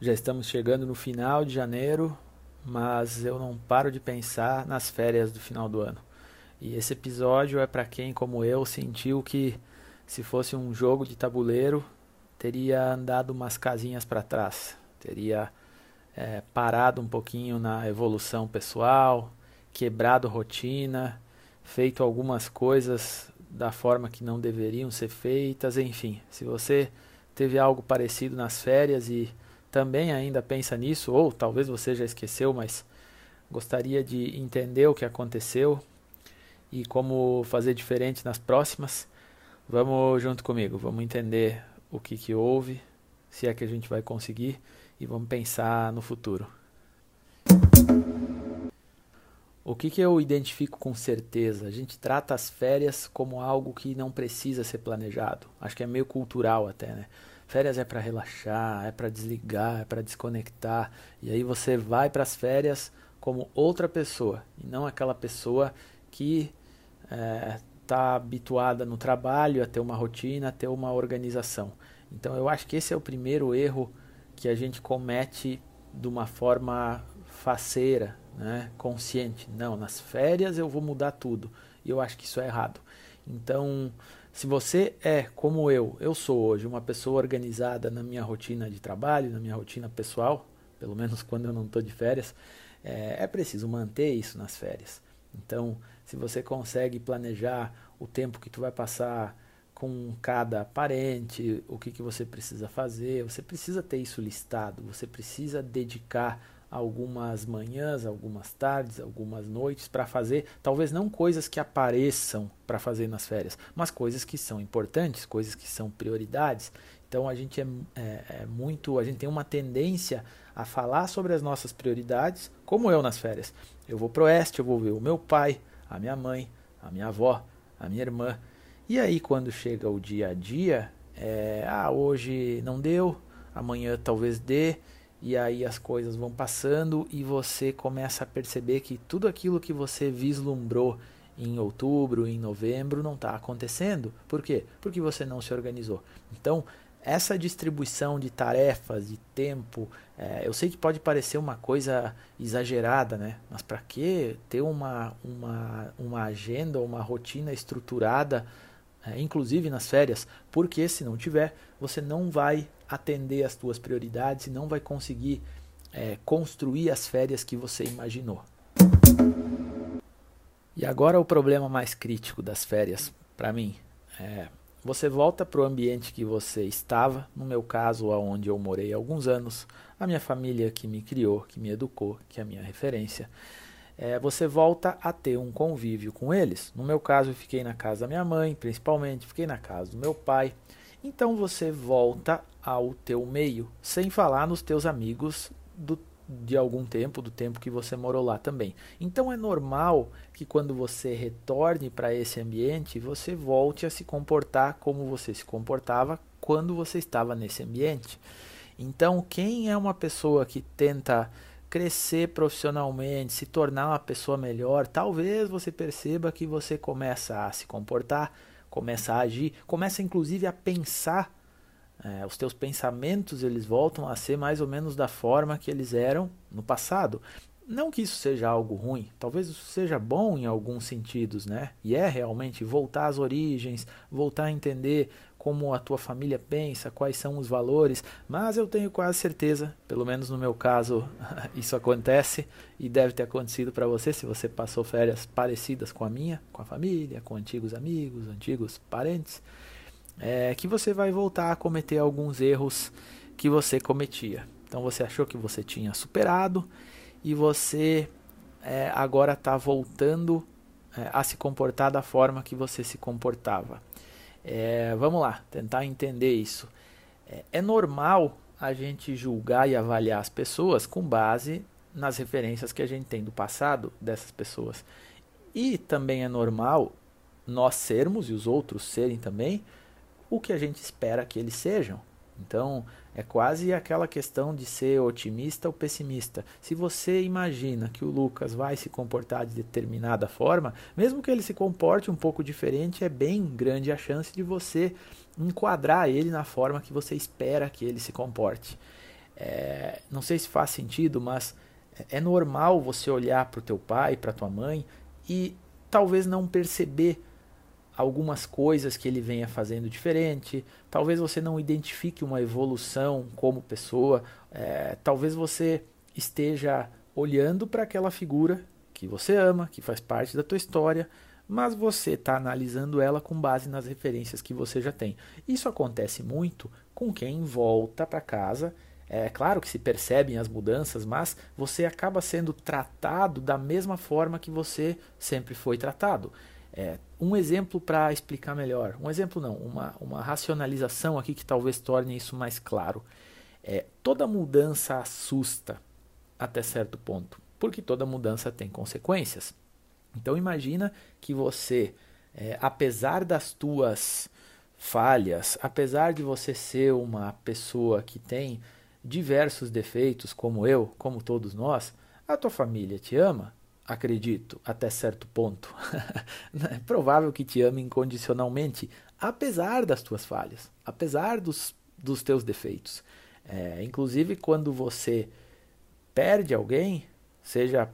Já estamos chegando no final de janeiro, mas eu não paro de pensar nas férias do final do ano. E esse episódio é para quem, como eu, sentiu que se fosse um jogo de tabuleiro, teria andado umas casinhas para trás, teria é, parado um pouquinho na evolução pessoal, quebrado rotina, feito algumas coisas da forma que não deveriam ser feitas, enfim. Se você teve algo parecido nas férias e também ainda pensa nisso, ou talvez você já esqueceu, mas gostaria de entender o que aconteceu e como fazer diferente nas próximas, vamos junto comigo, vamos entender o que, que houve, se é que a gente vai conseguir e vamos pensar no futuro. O que, que eu identifico com certeza? A gente trata as férias como algo que não precisa ser planejado. Acho que é meio cultural até, né? Férias é para relaxar, é para desligar, é para desconectar. E aí você vai para as férias como outra pessoa e não aquela pessoa que está é, tá habituada no trabalho a ter uma rotina, a ter uma organização. Então eu acho que esse é o primeiro erro que a gente comete de uma forma faceira, né, consciente. Não, nas férias eu vou mudar tudo. E eu acho que isso é errado. Então se você é como eu, eu sou hoje uma pessoa organizada na minha rotina de trabalho, na minha rotina pessoal, pelo menos quando eu não estou de férias, é, é preciso manter isso nas férias. Então, se você consegue planejar o tempo que tu vai passar com cada parente, o que, que você precisa fazer, você precisa ter isso listado, você precisa dedicar algumas manhãs, algumas tardes, algumas noites para fazer, talvez não coisas que apareçam para fazer nas férias, mas coisas que são importantes, coisas que são prioridades. Então a gente é, é, é muito, a gente tem uma tendência a falar sobre as nossas prioridades, como eu nas férias. Eu vou pro oeste, eu vou ver o meu pai, a minha mãe, a minha avó, a minha irmã. E aí quando chega o dia a dia, é, ah, hoje não deu, amanhã talvez dê e aí as coisas vão passando e você começa a perceber que tudo aquilo que você vislumbrou em outubro, em novembro, não está acontecendo. Por quê? Porque você não se organizou. Então, essa distribuição de tarefas, de tempo, é, eu sei que pode parecer uma coisa exagerada, né? Mas para que ter uma, uma, uma agenda, uma rotina estruturada, é, inclusive nas férias? Porque se não tiver, você não vai atender as tuas prioridades e não vai conseguir é, construir as férias que você imaginou. E agora o problema mais crítico das férias para mim é você volta para o ambiente que você estava, no meu caso, aonde eu morei há alguns anos, a minha família que me criou, que me educou, que é a minha referência. É, você volta a ter um convívio com eles. No meu caso, eu fiquei na casa da minha mãe, principalmente, fiquei na casa do meu pai. Então você volta ao teu meio, sem falar nos teus amigos do, de algum tempo, do tempo que você morou lá também. Então é normal que quando você retorne para esse ambiente, você volte a se comportar como você se comportava quando você estava nesse ambiente. Então, quem é uma pessoa que tenta crescer profissionalmente, se tornar uma pessoa melhor, talvez você perceba que você começa a se comportar, começa a agir, começa inclusive a pensar é, os teus pensamentos eles voltam a ser mais ou menos da forma que eles eram no passado. Não que isso seja algo ruim, talvez isso seja bom em alguns sentidos, né? E é realmente voltar às origens, voltar a entender como a tua família pensa, quais são os valores, mas eu tenho quase certeza, pelo menos no meu caso, isso acontece e deve ter acontecido para você se você passou férias parecidas com a minha, com a família, com antigos amigos, antigos parentes é que você vai voltar a cometer alguns erros que você cometia. Então você achou que você tinha superado e você é, agora está voltando é, a se comportar da forma que você se comportava. É, vamos lá, tentar entender isso. É, é normal a gente julgar e avaliar as pessoas com base nas referências que a gente tem do passado dessas pessoas. E também é normal nós sermos e os outros serem também o que a gente espera que eles sejam. Então, é quase aquela questão de ser otimista ou pessimista. Se você imagina que o Lucas vai se comportar de determinada forma, mesmo que ele se comporte um pouco diferente, é bem grande a chance de você enquadrar ele na forma que você espera que ele se comporte. É, não sei se faz sentido, mas é normal você olhar para o teu pai, para tua mãe e talvez não perceber algumas coisas que ele venha fazendo diferente. Talvez você não identifique uma evolução como pessoa. É, talvez você esteja olhando para aquela figura que você ama, que faz parte da tua história, mas você está analisando ela com base nas referências que você já tem. Isso acontece muito com quem volta para casa. É claro que se percebem as mudanças, mas você acaba sendo tratado da mesma forma que você sempre foi tratado. É, um exemplo para explicar melhor, um exemplo não, uma, uma racionalização aqui que talvez torne isso mais claro. É, toda mudança assusta até certo ponto, porque toda mudança tem consequências. Então imagina que você, é, apesar das tuas falhas, apesar de você ser uma pessoa que tem diversos defeitos, como eu, como todos nós, a tua família te ama, acredito, até certo ponto. é provável que te ame incondicionalmente, apesar das tuas falhas, apesar dos, dos teus defeitos. É, inclusive, quando você perde alguém, seja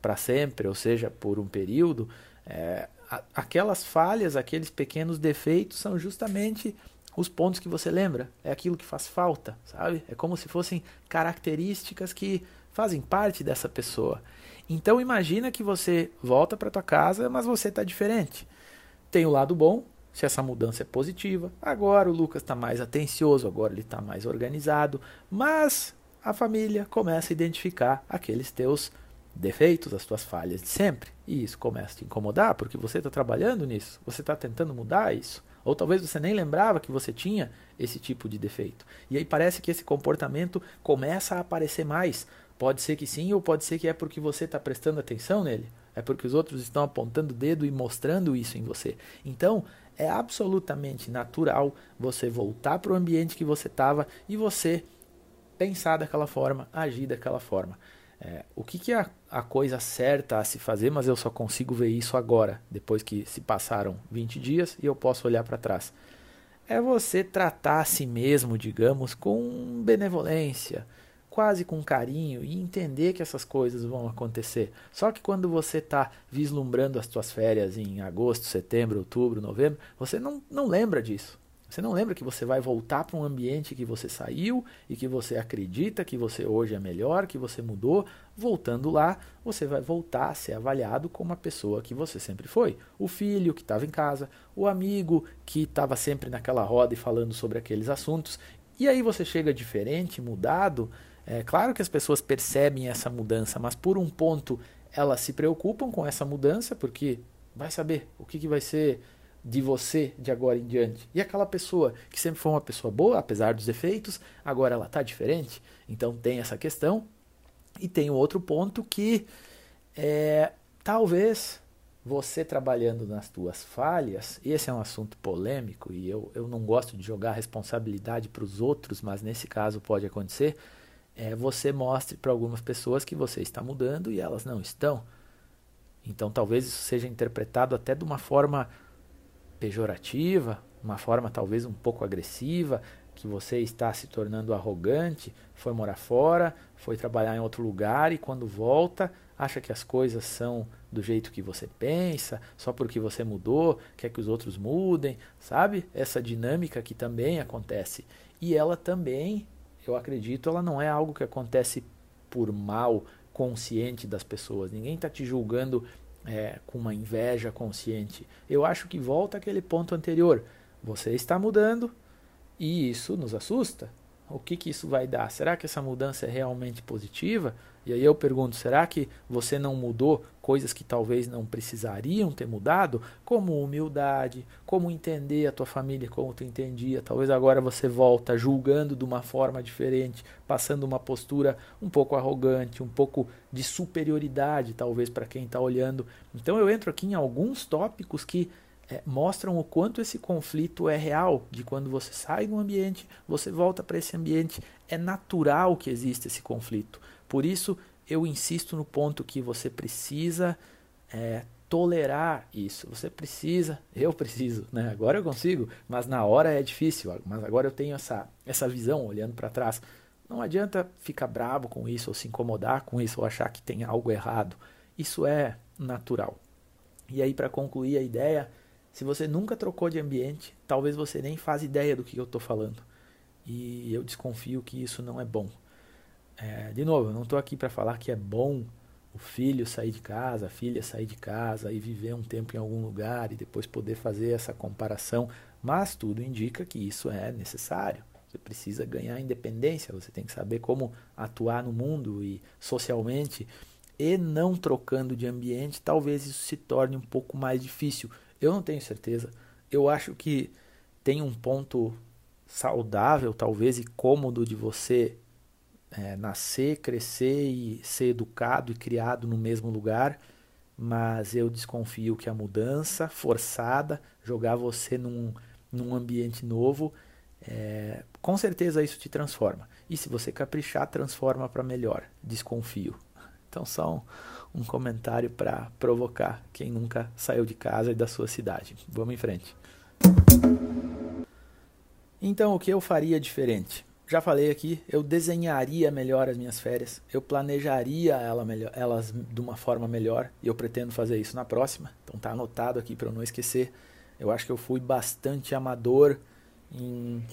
para sempre, ou seja, por um período, é, aquelas falhas, aqueles pequenos defeitos são justamente os pontos que você lembra. É aquilo que faz falta, sabe? É como se fossem características que fazem parte dessa pessoa. Então imagina que você volta para tua casa, mas você está diferente. Tem o lado bom, se essa mudança é positiva. Agora o Lucas está mais atencioso, agora ele está mais organizado, mas a família começa a identificar aqueles teus defeitos, as tuas falhas de sempre. E isso começa a te incomodar, porque você está trabalhando nisso, você está tentando mudar isso. Ou talvez você nem lembrava que você tinha esse tipo de defeito. E aí parece que esse comportamento começa a aparecer mais. Pode ser que sim, ou pode ser que é porque você está prestando atenção nele. É porque os outros estão apontando o dedo e mostrando isso em você. Então, é absolutamente natural você voltar para o ambiente que você estava e você pensar daquela forma, agir daquela forma. É, o que, que é a, a, coisa certa a se fazer, mas eu só consigo ver isso agora, depois que se passaram 20 dias e eu posso olhar para trás? É você tratar a si mesmo, digamos, com benevolência, quase com carinho e entender que essas coisas vão acontecer. Só que quando você está vislumbrando as suas férias em agosto, setembro, outubro, novembro, você não, não lembra disso. Você não lembra que você vai voltar para um ambiente que você saiu e que você acredita que você hoje é melhor, que você mudou. Voltando lá, você vai voltar a ser avaliado como a pessoa que você sempre foi. O filho que estava em casa, o amigo que estava sempre naquela roda e falando sobre aqueles assuntos. E aí você chega diferente, mudado. É claro que as pessoas percebem essa mudança, mas por um ponto elas se preocupam com essa mudança, porque vai saber o que, que vai ser de você de agora em diante. E aquela pessoa que sempre foi uma pessoa boa, apesar dos defeitos, agora ela está diferente. Então tem essa questão. E tem um outro ponto que é, talvez você trabalhando nas tuas falhas, esse é um assunto polêmico e eu, eu não gosto de jogar responsabilidade para os outros, mas nesse caso pode acontecer, é, você mostre para algumas pessoas que você está mudando e elas não estão. Então talvez isso seja interpretado até de uma forma pejorativa, uma forma talvez um pouco agressiva, que você está se tornando arrogante, foi morar fora, foi trabalhar em outro lugar e quando volta acha que as coisas são do jeito que você pensa, só porque você mudou, quer que os outros mudem, sabe? Essa dinâmica que também acontece. E ela também, eu acredito, ela não é algo que acontece por mal consciente das pessoas. Ninguém está te julgando é, com uma inveja consciente. Eu acho que volta aquele ponto anterior. Você está mudando e isso nos assusta. O que, que isso vai dar? Será que essa mudança é realmente positiva? E aí eu pergunto: será que você não mudou coisas que talvez não precisariam ter mudado? Como humildade, como entender a tua família como tu entendia. Talvez agora você volta julgando de uma forma diferente, passando uma postura um pouco arrogante, um pouco de superioridade, talvez para quem está olhando. Então eu entro aqui em alguns tópicos que é, mostram o quanto esse conflito é real, de quando você sai do ambiente, você volta para esse ambiente, é natural que exista esse conflito. Por isso, eu insisto no ponto que você precisa é, tolerar isso. Você precisa, eu preciso, né? Agora eu consigo, mas na hora é difícil. Mas agora eu tenho essa, essa visão olhando para trás. Não adianta ficar bravo com isso, ou se incomodar com isso, ou achar que tem algo errado. Isso é natural. E aí, para concluir a ideia, se você nunca trocou de ambiente, talvez você nem faz ideia do que eu estou falando. E eu desconfio que isso não é bom. É, de novo, eu não estou aqui para falar que é bom o filho sair de casa, a filha sair de casa e viver um tempo em algum lugar e depois poder fazer essa comparação, mas tudo indica que isso é necessário. Você precisa ganhar independência, você tem que saber como atuar no mundo e socialmente e não trocando de ambiente, talvez isso se torne um pouco mais difícil. Eu não tenho certeza. Eu acho que tem um ponto saudável, talvez, e cômodo de você é, nascer, crescer e ser educado e criado no mesmo lugar, mas eu desconfio que a mudança forçada, jogar você num, num ambiente novo, é, com certeza isso te transforma. E se você caprichar, transforma para melhor. Desconfio. Então, só um, um comentário para provocar quem nunca saiu de casa e da sua cidade. Vamos em frente. Então, o que eu faria diferente? Já falei aqui, eu desenharia melhor as minhas férias, eu planejaria ela melhor, elas de uma forma melhor e eu pretendo fazer isso na próxima. Então tá anotado aqui para eu não esquecer. Eu acho que eu fui bastante amador em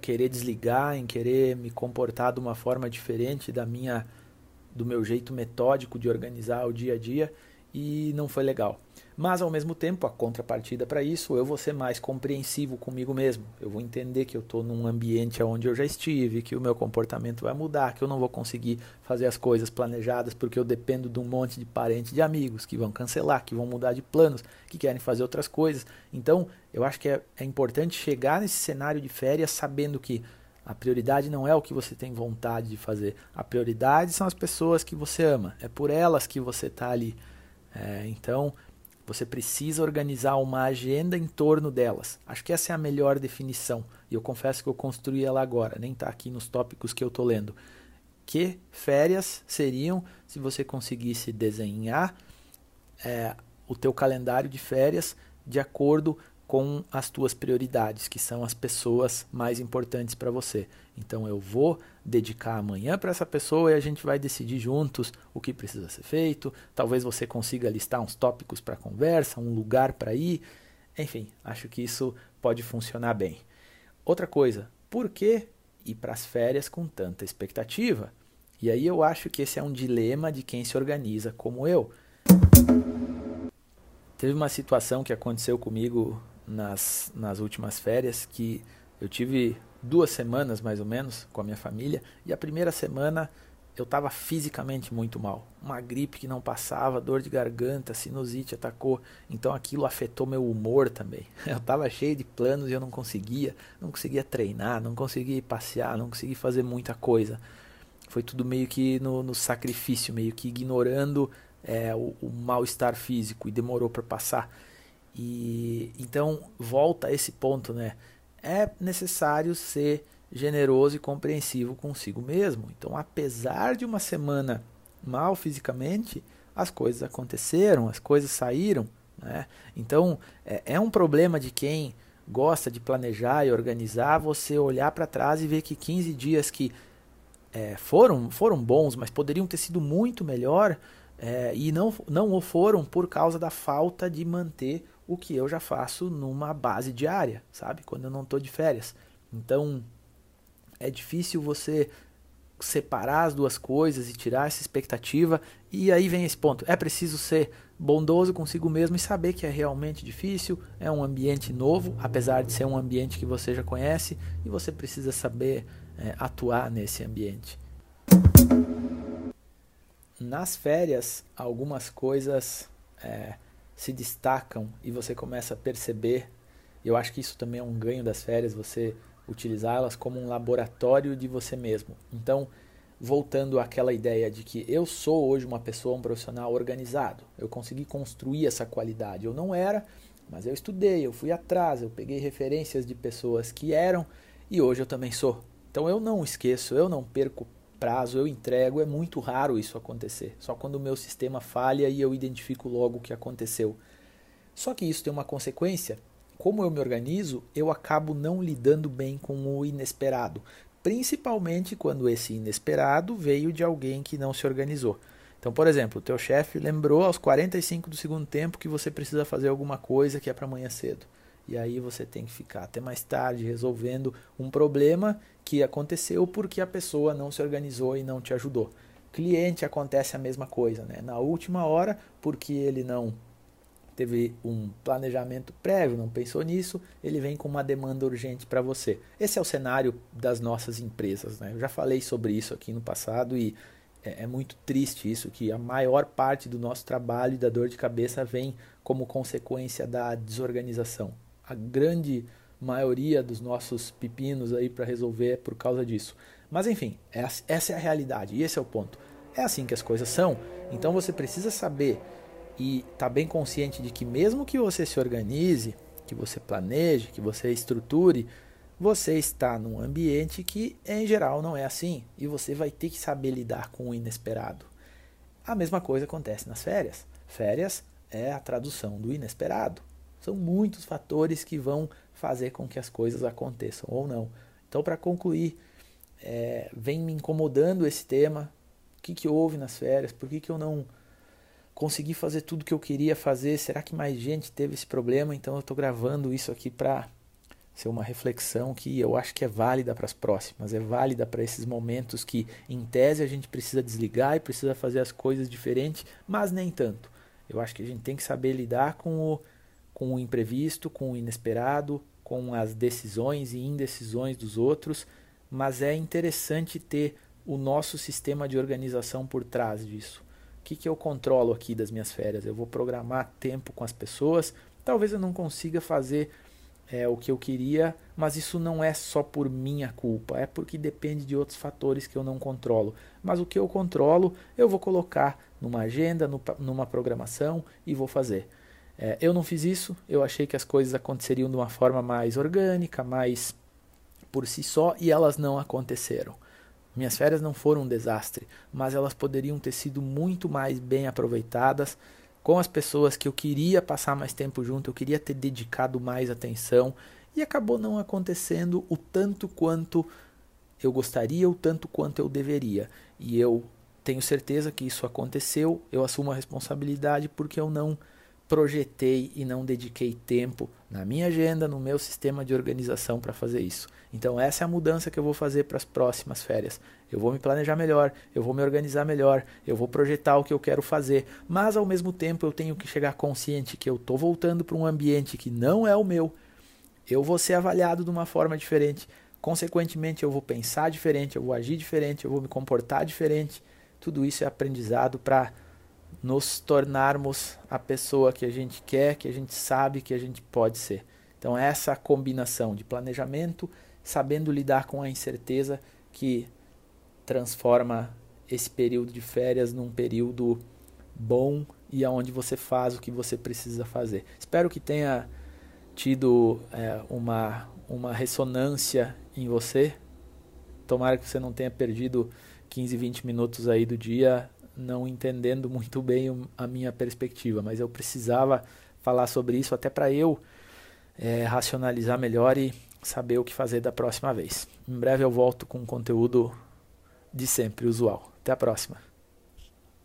querer desligar, em querer me comportar de uma forma diferente da minha do meu jeito metódico de organizar o dia a dia e não foi legal. Mas ao mesmo tempo, a contrapartida para isso, eu vou ser mais compreensivo comigo mesmo. Eu vou entender que eu estou num ambiente onde eu já estive, que o meu comportamento vai mudar, que eu não vou conseguir fazer as coisas planejadas porque eu dependo de um monte de parentes, de amigos que vão cancelar, que vão mudar de planos, que querem fazer outras coisas. Então, eu acho que é, é importante chegar nesse cenário de férias sabendo que a prioridade não é o que você tem vontade de fazer. A prioridade são as pessoas que você ama. É por elas que você está ali. É, então, você precisa organizar uma agenda em torno delas. Acho que essa é a melhor definição. E eu confesso que eu construí ela agora, nem está aqui nos tópicos que eu estou lendo. Que férias seriam se você conseguisse desenhar é, o teu calendário de férias de acordo com as tuas prioridades, que são as pessoas mais importantes para você. Então eu vou dedicar amanhã para essa pessoa e a gente vai decidir juntos o que precisa ser feito. Talvez você consiga listar uns tópicos para conversa, um lugar para ir. Enfim, acho que isso pode funcionar bem. Outra coisa, por que ir para as férias com tanta expectativa? E aí eu acho que esse é um dilema de quem se organiza como eu. Teve uma situação que aconteceu comigo nas, nas últimas férias que eu tive duas semanas mais ou menos com a minha família e a primeira semana eu estava fisicamente muito mal. Uma gripe que não passava, dor de garganta, sinusite atacou. Então aquilo afetou meu humor também. Eu estava cheio de planos e eu não conseguia. Não conseguia treinar, não conseguia passear, não conseguia fazer muita coisa. Foi tudo meio que no, no sacrifício, meio que ignorando é, o, o mal-estar físico e demorou para passar. E então volta a esse ponto, né? É necessário ser generoso e compreensivo consigo mesmo. Então, apesar de uma semana mal fisicamente, as coisas aconteceram, as coisas saíram. Né? Então, é, é um problema de quem gosta de planejar e organizar, você olhar para trás e ver que 15 dias que é, foram, foram bons, mas poderiam ter sido muito melhor, é, e não, não o foram por causa da falta de manter o que eu já faço numa base diária, sabe? Quando eu não estou de férias. Então, é difícil você separar as duas coisas e tirar essa expectativa. E aí vem esse ponto: é preciso ser bondoso consigo mesmo e saber que é realmente difícil, é um ambiente novo, apesar de ser um ambiente que você já conhece, e você precisa saber é, atuar nesse ambiente. Nas férias, algumas coisas é, se destacam e você começa a perceber. Eu acho que isso também é um ganho das férias, você utilizá-las como um laboratório de você mesmo. Então, voltando àquela ideia de que eu sou hoje uma pessoa, um profissional organizado, eu consegui construir essa qualidade. Eu não era, mas eu estudei, eu fui atrás, eu peguei referências de pessoas que eram e hoje eu também sou. Então eu não esqueço, eu não perco prazo, eu entrego, é muito raro isso acontecer. Só quando o meu sistema falha e eu identifico logo o que aconteceu. Só que isso tem uma consequência. Como eu me organizo, eu acabo não lidando bem com o inesperado. principalmente quando esse inesperado veio de alguém que não se organizou. Então, por exemplo, o teu chefe lembrou aos 45 do segundo tempo que você precisa fazer alguma coisa que é para amanhã cedo. E aí você tem que ficar até mais tarde resolvendo um problema que aconteceu porque a pessoa não se organizou e não te ajudou. Cliente acontece a mesma coisa, né? Na última hora, porque ele não teve um planejamento prévio, não pensou nisso, ele vem com uma demanda urgente para você. Esse é o cenário das nossas empresas. Né? Eu já falei sobre isso aqui no passado e é, é, muito triste isso, que a maior parte do nosso trabalho e da dor de cabeça vem como consequência da desorganização. A grande maioria dos nossos pepinos aí para resolver é por causa disso. Mas enfim, essa é a realidade e esse é o ponto. É assim que as coisas são. Então você precisa saber e tá bem consciente de que mesmo que você se organize, que você planeje, que você estruture, você está num ambiente que em geral não é assim e você vai ter que saber lidar com o inesperado. A mesma coisa acontece nas férias. Férias é a tradução do inesperado. São muitos fatores que vão fazer com que as coisas aconteçam ou não. Então, para concluir, é, vem me incomodando esse tema. O que, que houve nas férias? Por que, que eu não consegui fazer tudo que eu queria fazer. Será que mais gente teve esse problema? Então eu estou gravando isso aqui para ser uma reflexão que eu acho que é válida para as próximas, é válida para esses momentos que, em tese, a gente precisa desligar e precisa fazer as coisas diferentes, mas nem tanto. Eu acho que a gente tem que saber lidar com o, com o imprevisto, com o inesperado, com as decisões e indecisões dos outros, mas é interessante ter o nosso sistema de organização por trás disso. O que, que eu controlo aqui das minhas férias? Eu vou programar tempo com as pessoas. Talvez eu não consiga fazer é, o que eu queria, mas isso não é só por minha culpa, é porque depende de outros fatores que eu não controlo. Mas o que eu controlo, eu vou colocar numa agenda, no, numa programação e vou fazer. É, eu não fiz isso, eu achei que as coisas aconteceriam de uma forma mais orgânica, mais por si só, e elas não aconteceram. Minhas férias não foram um desastre, mas elas poderiam ter sido muito mais bem aproveitadas com as pessoas que eu queria passar mais tempo junto, eu queria ter dedicado mais atenção e acabou não acontecendo o tanto quanto eu gostaria, o tanto quanto eu deveria. E eu tenho certeza que isso aconteceu, eu assumo a responsabilidade porque eu não projetei e não dediquei tempo na minha agenda, no meu sistema de organização para fazer isso. Então, essa é a mudança que eu vou fazer para as próximas férias. Eu vou me planejar melhor, eu vou me organizar melhor, eu vou projetar o que eu quero fazer, mas ao mesmo tempo eu tenho que chegar consciente que eu estou voltando para um ambiente que não é o meu. Eu vou ser avaliado de uma forma diferente. Consequentemente, eu vou pensar diferente, eu vou agir diferente, eu vou me comportar diferente. Tudo isso é aprendizado para nos tornarmos a pessoa que a gente quer, que a gente sabe que a gente pode ser. Então, essa combinação de planejamento, sabendo lidar com a incerteza que transforma esse período de férias num período bom e aonde você faz o que você precisa fazer. Espero que tenha tido é, uma, uma ressonância em você. Tomara que você não tenha perdido 15, 20 minutos aí do dia não entendendo muito bem a minha perspectiva, mas eu precisava falar sobre isso até para eu é, racionalizar melhor e saber o que fazer da próxima vez. Em breve eu volto com conteúdo de sempre, usual. Até a próxima.